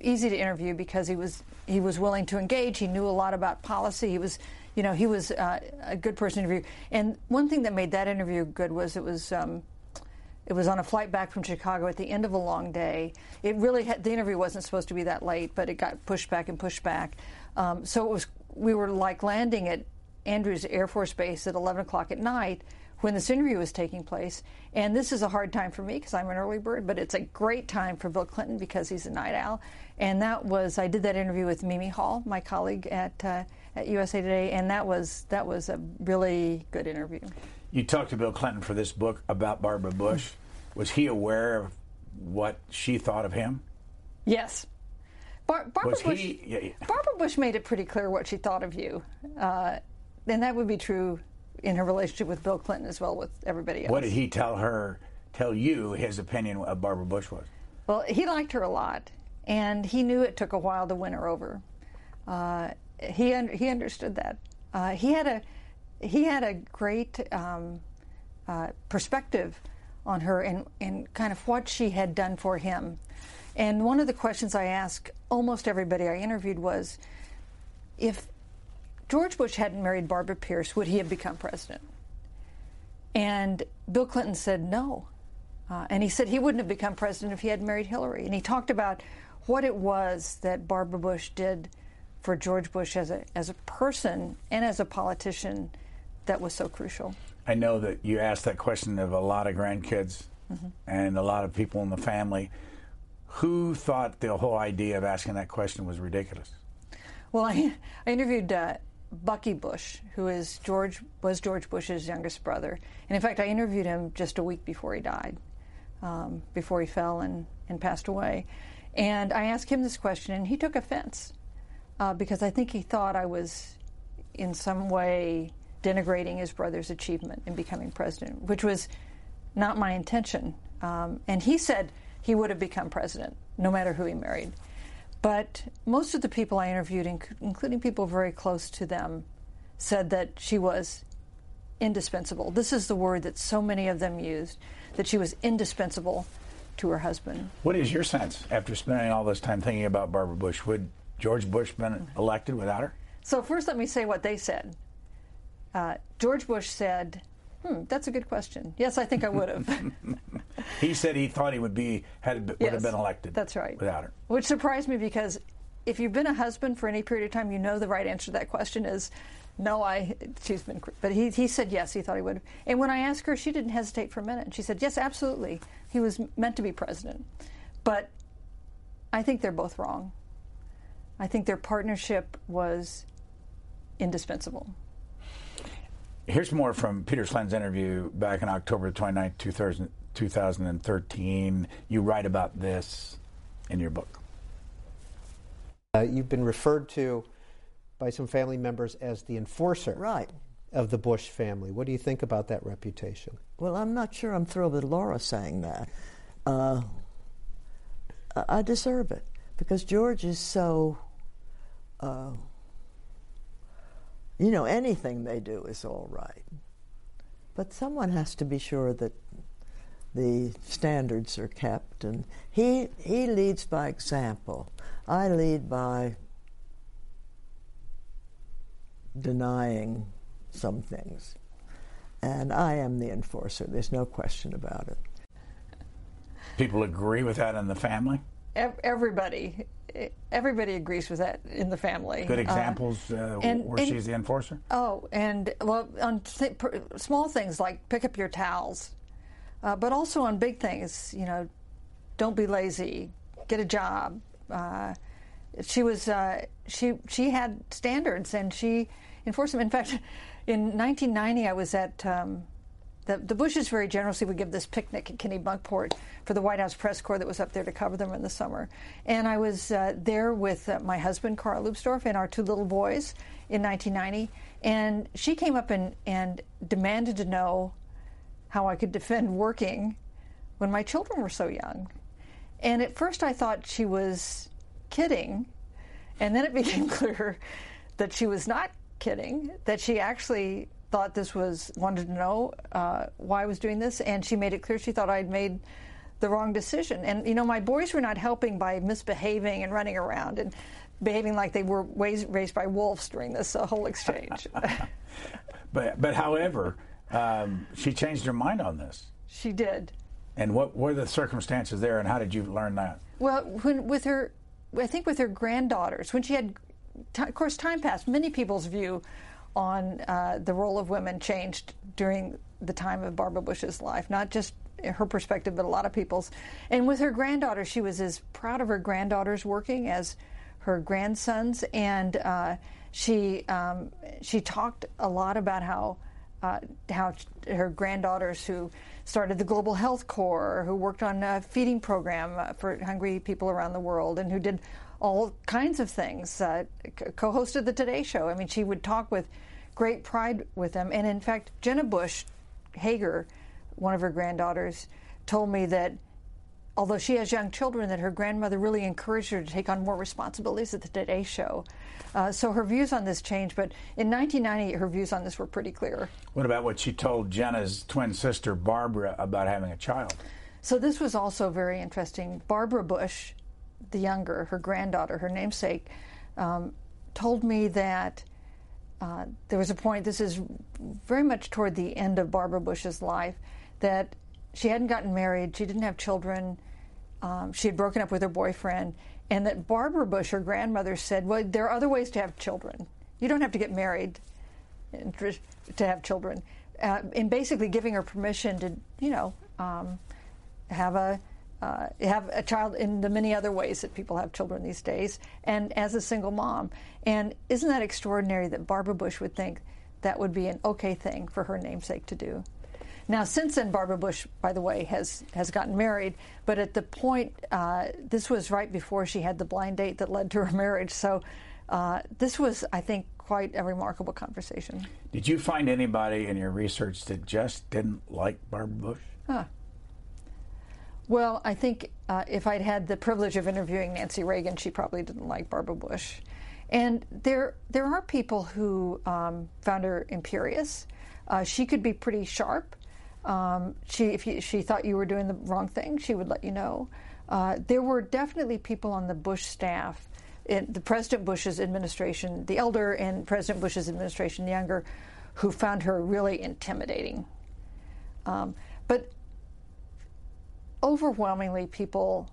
easy to interview because he was he was willing to engage. He knew a lot about policy. He was, you know, he was uh, a good person to interview. And one thing that made that interview good was it was. Um, it was on a flight back from Chicago at the end of a long day. It really had, the interview wasn't supposed to be that late, but it got pushed back and pushed back. Um, so it was we were like landing at Andrews Air Force Base at 11 o'clock at night when this interview was taking place. And this is a hard time for me because I'm an early bird, but it's a great time for Bill Clinton because he's a night owl. And that was I did that interview with Mimi Hall, my colleague at uh, at USA Today, and that was that was a really good interview. You talked to Bill Clinton for this book about Barbara Bush. Was he aware of what she thought of him? Yes. Bar- Barbara, Was Bush, he- yeah, yeah. Barbara Bush made it pretty clear what she thought of you. Uh, and that would be true in her relationship with Bill Clinton as well with everybody else. What did he tell her, tell you his opinion of Barbara Bush was? Well, he liked her a lot. and he knew it took a while to win her over. Uh, he un- he understood that. Uh, he had a he had a great um, uh, perspective on her and, and kind of what she had done for him. And one of the questions I asked almost everybody I interviewed was, if George Bush hadn't married Barbara Pierce, would he have become president? And Bill Clinton said no. Uh, and he said he wouldn't have become president if he hadn't married Hillary. And he talked about what it was that Barbara Bush did for George Bush as a, as a person and as a politician that was so crucial. I know that you asked that question of a lot of grandkids Mm-hmm. and a lot of people in the family. Who thought the whole idea of asking that question was ridiculous? Well, I, (laughs) I interviewed uh, Bucky Bush, who is George was George Bush's youngest brother, and in fact, I interviewed him just a week before he died, um, before he fell and, and passed away. And I asked him this question, and he took offense uh, because I think he thought I was in some way denigrating his brother's achievement in becoming president, which was not my intention. Um, and he said he would have become president no matter who he married. But most of the people I interviewed, inc- including people very close to them, said that she was indispensable. This is the word that so many of them used, that she was indispensable to her husband. What is your sense after spending all this time thinking about Barbara Bush? Would George Bush been elected without her? So, first, let me say what they said. Uh, George Bush said, Hmm, that's a good question. Yes, I think I would have. (laughs) He said he thought he would be had would have been elected. That's right. Without her. Which surprised me because if you've been a husband for any period of time, you know the right answer to that question is no. I she's been, but he he said yes. He thought he would. And when I asked her, she didn't hesitate for a minute. She said yes, absolutely. He was meant to be president, but I think they're both wrong. I think their partnership was indispensable. Here's more from Peter Slen's interview back in October 29, 2000, 2013. You write about this in your book. Uh, you've been referred to by some family members as the enforcer Right. of the Bush family. What do you think about that reputation? Well, I'm not sure I'm thrilled with Laura saying that. Uh, I I deserve it because George is so. Uh, you know, anything they do is all right. But someone has to be sure that the standards are kept, and he he leads by example. I lead by denying some things. And I am the enforcer. There's no question about it. People agree with that in the family. Ev- Everybody, everybody agrees with that in the family. Good Uh, examples uh, and- where and- she's the enforcer. Oh, and well, on th- small things like pick up your towels, uh, but also on big things, you know, don't be lazy, get a job. Uh, she was uh, she she had standards and she enforced them. In fact, (laughs) in 1990, I was at. Um, the, the Bushes very generously would give this picnic at Kennebunkport for the White House press corps that was up there to cover them in the summer. And I was uh, there with uh, my husband, Carl Leubsdorf, and our two little boys in 1990. And she came up and, and demanded to know how I could defend working when my children were so young. And at first I thought she was kidding. And then it (laughs) became clear that she was not kidding, that she actually thought this was, wanted to know uh, why I was doing this. And she made it clear she thought I'd made the wrong decision. And, you know, my boys were not helping by misbehaving and running around and behaving like they were raised, raised by wolves during this uh, (laughs) whole exchange. (laughs) (laughs) But but however, um, she changed her mind on this. she did. And what were the circumstances there, and how did you learn that? Well, when with her, I think with her granddaughters, when she had, ti of course, time passed. Many people's view on uh, the role of women changed during the time of Barbara Bush's life, not just her perspective, but a lot of people's. And with her granddaughter, she was as proud of her granddaughters working as her grandsons, and uh, she um, she talked a lot about how uh, how her granddaughters who started the Global Health Corps, who worked on a feeding program for hungry people around the world, and who did all kinds of things. Uh, co-hosted the Today Show. I mean, she would talk with great pride with them. And in fact, Jenna Bush Hager, one of her granddaughters, told me that although she has young children, that her grandmother really encouraged her to take on more responsibilities at the Today Show. Uh, so her views on this changed, but in 1990, her views on this were pretty clear. What about what she told Jenna's twin sister, Barbara, about having a child? So this was also very interesting. Barbara Bush, the younger, her granddaughter, her namesake, um, told me that uh, there was a point, this is very much toward the end of Barbara Bush's life, that she hadn't gotten married, she didn't have children, um, she had broken up with her boyfriend, and that Barbara Bush, her grandmother, said, Well, there are other ways to have children. You don't have to get married to have children. Uh, and basically giving her permission to, you know, um, have a uh, have a child in the many other ways that people have children these days, and as a single mom. And isn't that extraordinary that Barbara Bush would think that would be an okay thing for her namesake to do? Now, since then, Barbara Bush, by the way, has has gotten married. But at the point, uh, this was right before she had the blind date that led to her marriage. So, uh, this was, I think, quite a remarkable conversation. Did you find anybody in your research that just didn't like Barbara Bush? Huh. Well, I think uh, if I'd had the privilege of interviewing Nancy Reagan, she probably didn't like Barbara Bush. And there, there are people who um, found her imperious. Uh, she could be pretty sharp. Um, she, if you, she thought you were doing the wrong thing, she would let you know. Uh, there were definitely people on the Bush staff, in the President Bush's administration, the elder and President Bush's administration, the younger, who found her really intimidating. Um, but overwhelmingly people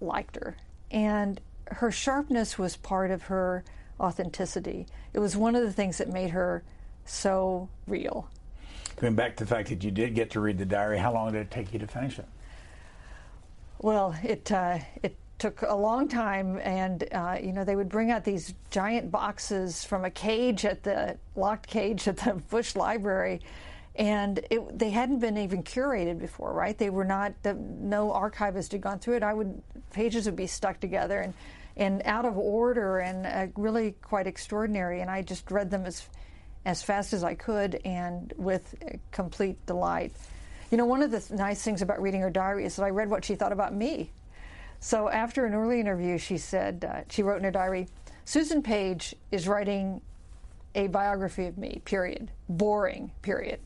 liked her. And her sharpness was part of her authenticity. It was one of the things that made her so real. Going back to the fact that you did get to read the diary, how long did it take you to finish it? Well, it uh, it took a long time, and uh, you know they would bring out these giant boxes from a cage at the locked cage at the (laughs) Bush Library, and it, they hadn't been even curated before, right? They were not. The, no archivist had gone through it. I would pages would be stuck together and and out of order and uh, really quite extraordinary. And I just read them as as fast as I could and with complete delight. You know, one of the th- nice things about reading her diary is that I read what she thought about me. So after an early interview, she said uh, she wrote in her diary, "Susan Page is writing." A biography of me, period. Boring, period.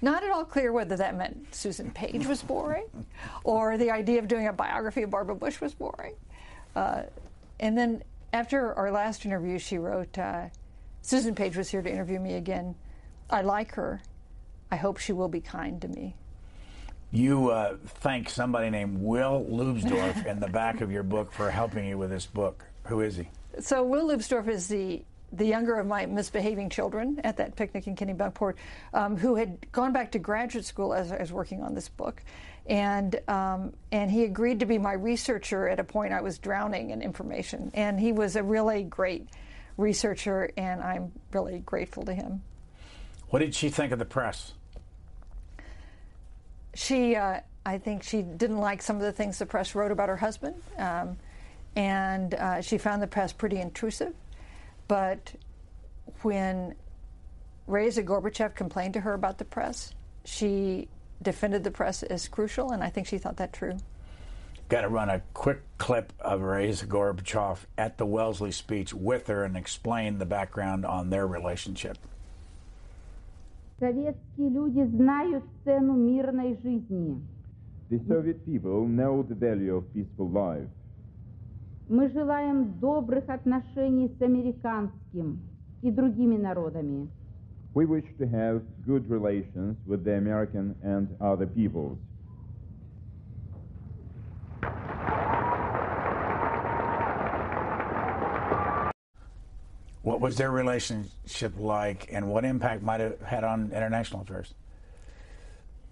Not at all clear whether that meant Susan Page was boring (laughs) or the idea of doing a biography of Barbara Bush was boring. Uh, and then after our last interview, she wrote uh, Susan Page was here to interview me again. I like her. I hope she will be kind to me. You uh, thank somebody named Will Leubsdorf in the back of your book for helping you with this book. Who is he? So, Will Leubsdorf is the the younger of my misbehaving children at that picnic in Kennebunkport, um, who had gone back to graduate school as I was working on this book. And, um, and he agreed to be my researcher at a point I was drowning in information. And he was a really great researcher, and I'm really grateful to him. What did she think of the press? She, uh, I think she didn't like some of the things the press wrote about her husband. Um, and uh, she found the press pretty intrusive. But when Raisa Gorbachev complained to her about the press, she defended the press as crucial, and I think she thought that true. Got to run a quick clip of Raisa Gorbachev at the Wellesley speech with her and explain the background on their relationship. The Soviet people know the value of peaceful life. Мы желаем добрых отношений с американским и другими народами. We wish to have good relations with the American and other peoples. What was their relationship like, and what impact might have had on international affairs?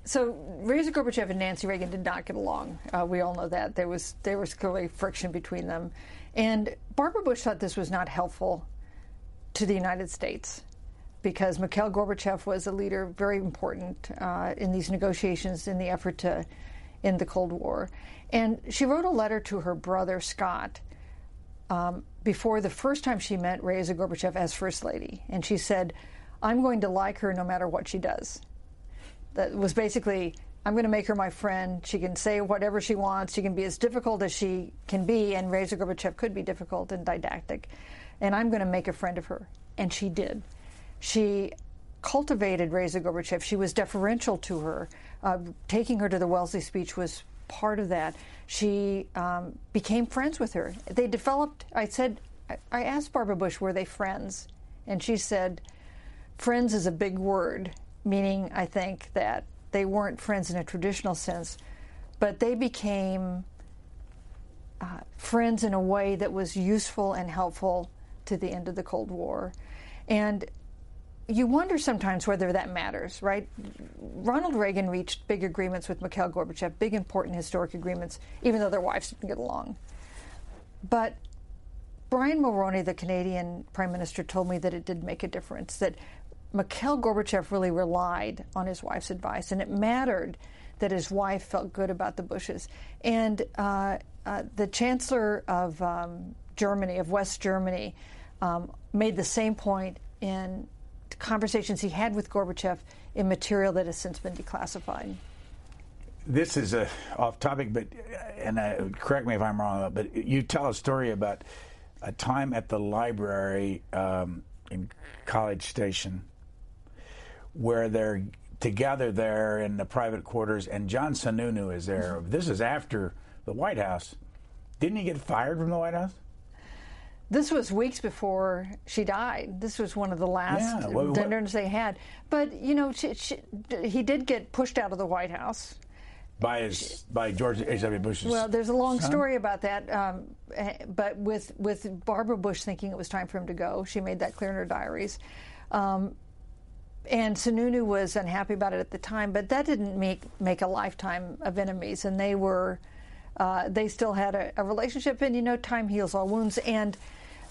So Raisa Gorbachev and Nancy Reagan did not get along. Uh, we all know that there was there was clearly friction between them, and Barbara Bush thought this was not helpful to the United States because Mikhail Gorbachev was a leader very important uh, in these negotiations in the effort to end the Cold War, and she wrote a letter to her brother Scott. Um, before the first time she met Raisa Gorbachev as First Lady, and she said, I'm going to like her no matter what she does that was basically I'm going to make her my friend. She can say whatever she wants. She can be as difficult as she can be, and Raisa Gorbachev could be difficult and didactic. And I'm going to make a friend of her. And she did. She cultivated Raisa Gorbachev. She was deferential to her. Uh, taking her to the Wellesley speech was part of that. She um, became friends with her. They developed, I said, I asked Barbara Bush, were they friends? And she said, friends is a big word, meaning, I think, that they weren't friends in a traditional sense, but they became uh, friends in a way that was useful and helpful to the end of the Cold War. And you wonder sometimes whether that matters, right? Ronald Reagan reached big agreements with Mikhail Gorbachev, big, important, historic agreements, even though their wives didn't get along. But Brian Mulroney, the Canadian Prime Minister, told me that it did make a difference, that Mikhail Gorbachev really relied on his wife's advice, and it mattered that his wife felt good about the Bushes. And uh, uh, the Chancellor of um, Germany, of West Germany, um, made the same point in conversations he had with Gorbachev in material that has since been declassified. This is a off topic, but and uh, correct me if I'm wrong, but you tell a story about a time at the library um, in College Station where they're together there in the private quarters, and John Sununu is there. This is after the White House. Didn't he get fired from the White House? This was weeks before she died. This was one of the last Yeah, what- what- dinners they had. But you know, she, she, he did get pushed out of the White House. By his by George H.W. Bush's. Well, there's a long son? story about that. Um, eh, but with with Barbara Bush thinking it was time for him to go, she made that clear in her diaries. Um, and Sununu was unhappy about it at the time, but that didn't make make a lifetime of enemies, and they were uh, they still had a, a relationship. And you know, time heals all wounds. And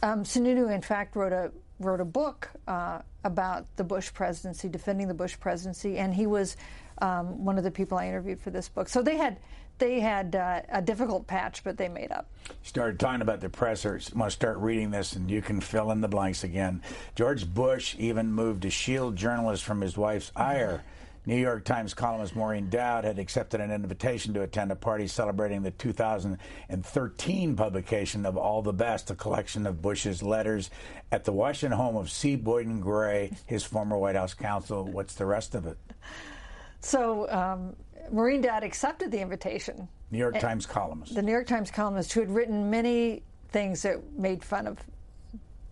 um, Sununu, in fact, wrote a wrote a book uh, about the Bush presidency, defending the Bush presidency, and he was um, one of the people I interviewed for this book. So they had they had uh, a difficult patch, but they made up. started talking about the press. I want to start reading this, and you can fill in the blanks again. George Bush even moved to shield journalists from his wife's ire. New York Times columnist Maureen Dowd had accepted an invitation to attend a party celebrating the 2013 publication of All the Best, a collection of Bush's letters at the Washington home of C. Boyden Gray, his former White House counsel. What's the rest of it? So um, Maureen Dowd accepted the invitation. New York Times columnist. The New York Times columnist who had written many things that made fun of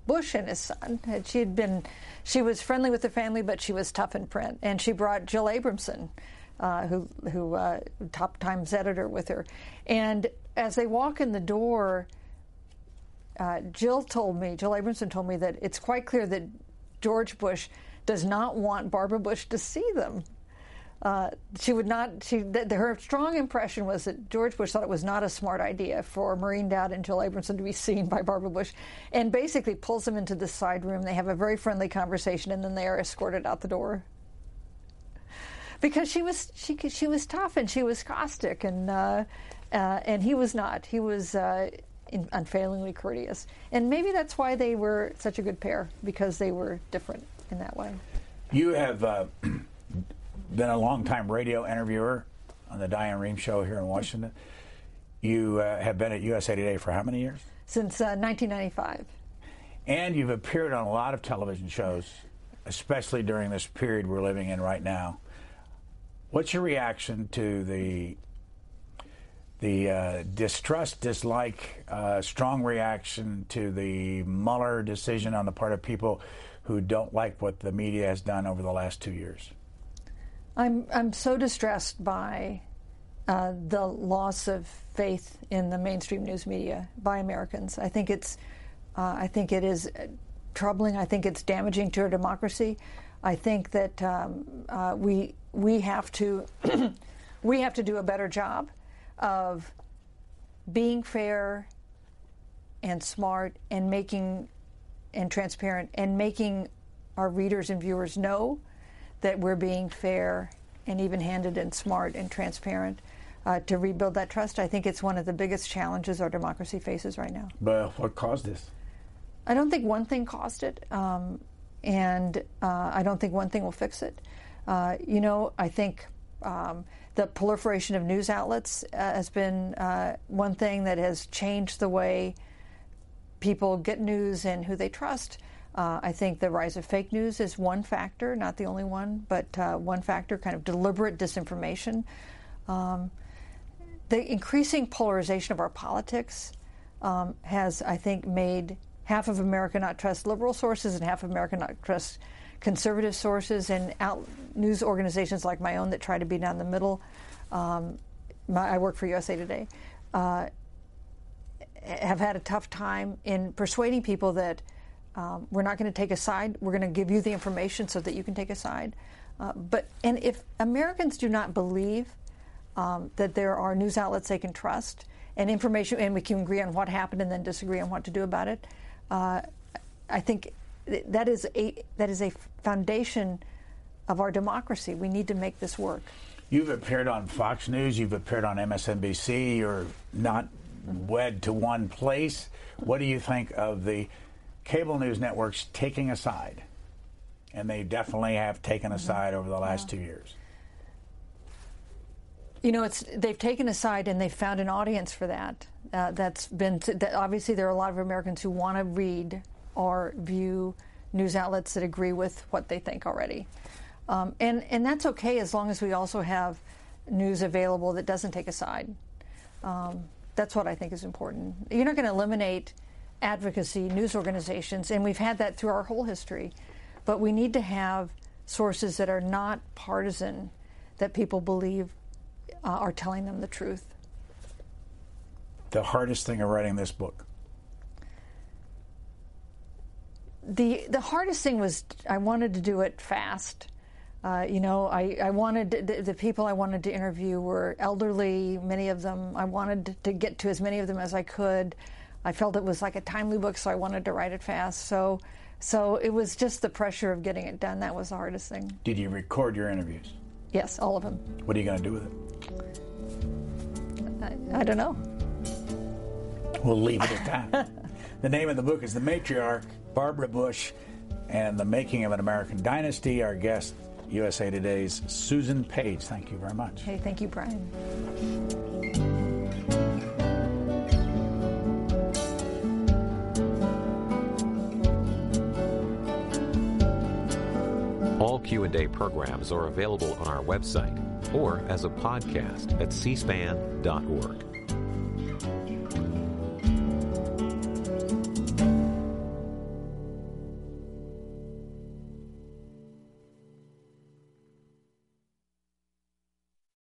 Bush and his son. And She had been, she was friendly with the family, but she was tough in print. And she brought Jill Abramson, uh, who, who uh, top Times editor, with her. And as they walk in the door, uh, Jill told me, Jill Abramson told me that it's quite clear that George Bush does not want Barbara Bush to see them. Uh, she would not. She th- her strong impression was that George Bush thought it was not a smart idea for Maureen Dowd and Jill Abramson to be seen by Barbara Bush, and basically pulls them into the side room. They have a very friendly conversation, and then they are escorted out the door because she was she she was tough and she was caustic, and uh, uh, and he was not. He was. Uh, in, unfailingly courteous, and maybe that's why they were such a good pair because they were different in that way. You have uh, been a longtime radio interviewer on the Diane Rehm show here in Washington. You uh, have been at USA Today for how many years? Since uh, 1995. And you've appeared on a lot of television shows, especially during this period we're living in right now. What's your reaction to the the uh, distrust, dislike, uh, strong reaction to the Mueller decision on the part of people who don't like what the media has done over the last two years? I'm I'm so distressed by uh, the loss of faith in the mainstream news media by Americans. I think it's uh, I think it is troubling. I think it's damaging to our democracy. I think that um, uh, we we have to (clears throat) we have to do a better job of being fair and smart and making and transparent and making our readers and viewers know that we're being fair and even handed and smart and transparent uh, to rebuild that trust. I think it's one of the biggest challenges our democracy faces right now. But what caused this? I don't think one thing caused it, um, and uh, I don't think one thing will fix it. Uh, you know, I think um, the proliferation of news outlets uh, has been uh, one thing that has changed the way people get news and who they trust. Uh, I think the rise of fake news is one factor, not the only one, but uh, one factor, kind of deliberate disinformation. Um, the increasing polarization of our politics um, has, I think, made half of America not trust liberal sources and half of America not trust conservative sources and out, news organizations like my own that try to be down the middle. Um, my, I work for USA Today. Uh, have had a tough time in persuading people that um, we're not going to take a side. We're going to give you the information so that you can take a side. Uh, but and if Americans do not believe um, that there are news outlets they can trust and information, and we can agree on what happened and then disagree on what to do about it, uh, I think that is a that is a foundation of our democracy. We need to make this work. You've appeared on Fox News. You've appeared on MSNBC. You're not wed to one place. What do you think of the cable news networks taking a side? And they definitely have taken a side over the last two years. You know, it's they've taken a side and they've found an audience for that. Uh, that's been that obviously there are a lot of Americans who want to read or view news outlets that agree with what they think already. Um, and, and that's okay as long as we also have news available that doesn't take a side. Um, that's what I think is important. You're not going to eliminate advocacy news organizations, and we've had that through our whole history. But we need to have sources that are not partisan, that people believe uh, are telling them the truth. The hardest thing of writing this book? the the hardest thing was I wanted to do it fast. Uh, you know, I, I wanted the, the, people I wanted to interview were elderly, many of them. I wanted to get to as many of them as I could. I felt it was like a timely book, so I wanted to write it fast. So, so it was just the pressure of getting it done. That was the hardest thing. Did you record your interviews? Yes, all of them. What are you going to do with it? I, I don't know. We'll leave it at that. (laughs) the name of the book is The Matriarch Barbara Bush, and The Making of an American Dynasty. Our guest, USA Today's Susan Page. Thank you very much. Hey, thank you, Brian. All Q&A programs are available on our website or as a podcast at cspan.org.